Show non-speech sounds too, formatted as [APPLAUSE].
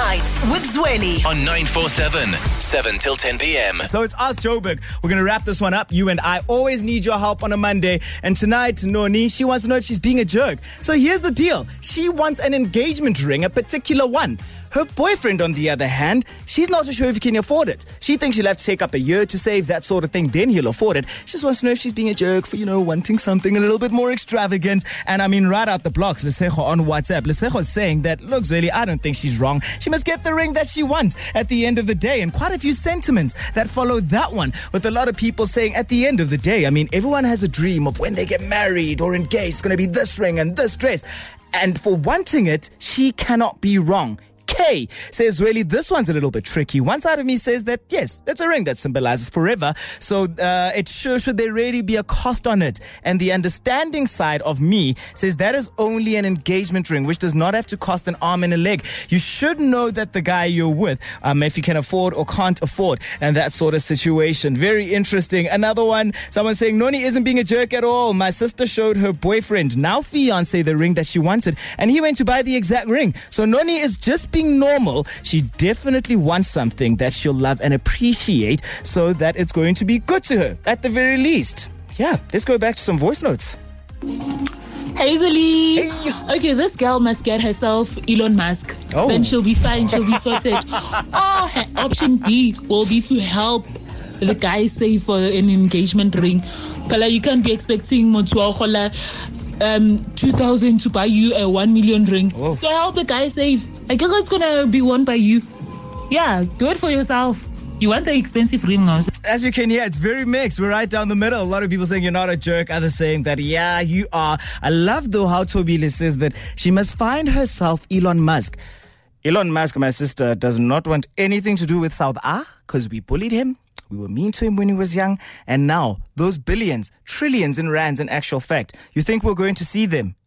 Nights with Zweli. on 947, 7 till 10 p.m. So it's us, Joburg. We're gonna wrap this one up. You and I always need your help on a Monday. And tonight, Noni, she wants to know if she's being a jerk. So here's the deal. She wants an engagement ring, a particular one. Her boyfriend, on the other hand, she's not too sure if he can afford it. She thinks she'll have to take up a year to save that sort of thing, then he'll afford it. She just wants to know if she's being a jerk for, you know, wanting something a little bit more extravagant. And I mean, right out the blocks, Lesejo on WhatsApp. Lesejo is saying that, look, really, I don't think she's wrong. She must get the ring that she wants at the end of the day. And quite a few sentiments that follow that one, with a lot of people saying at the end of the day, I mean, everyone has a dream of when they get married or engaged, it's going to be this ring and this dress. And for wanting it, she cannot be wrong. K says, really, this one's a little bit tricky. One side of me says that, yes, it's a ring that symbolizes forever. So uh, it sure should there really be a cost on it. And the understanding side of me says that is only an engagement ring, which does not have to cost an arm and a leg. You should know that the guy you're with, um, if you can afford or can't afford, and that sort of situation. Very interesting. Another one, someone saying, Noni isn't being a jerk at all. My sister showed her boyfriend, now fiance, the ring that she wanted, and he went to buy the exact ring. So Noni is just being normal. She definitely wants something that she'll love and appreciate so that it's going to be good to her at the very least. Yeah, let's go back to some voice notes. Hazily. Hey. Okay, this girl must get herself Elon Musk. Oh. Then she'll be fine. She'll be sorted. [LAUGHS] oh, her option B will be to help the guy save for an engagement ring. Pala, you can't be expecting Motuahola um 2000 to buy you a 1 million ring. Oh. So help the guy save. I guess it's gonna be won by you. Yeah, do it for yourself. You want the expensive ring now. As you can hear, it's very mixed. We're right down the middle. A lot of people saying you're not a jerk, others saying that, yeah, you are. I love though how Tobile says that she must find herself Elon Musk. Elon Musk, my sister, does not want anything to do with South A because we bullied him. We were mean to him when he was young. And now, those billions, trillions in rands in actual fact, you think we're going to see them?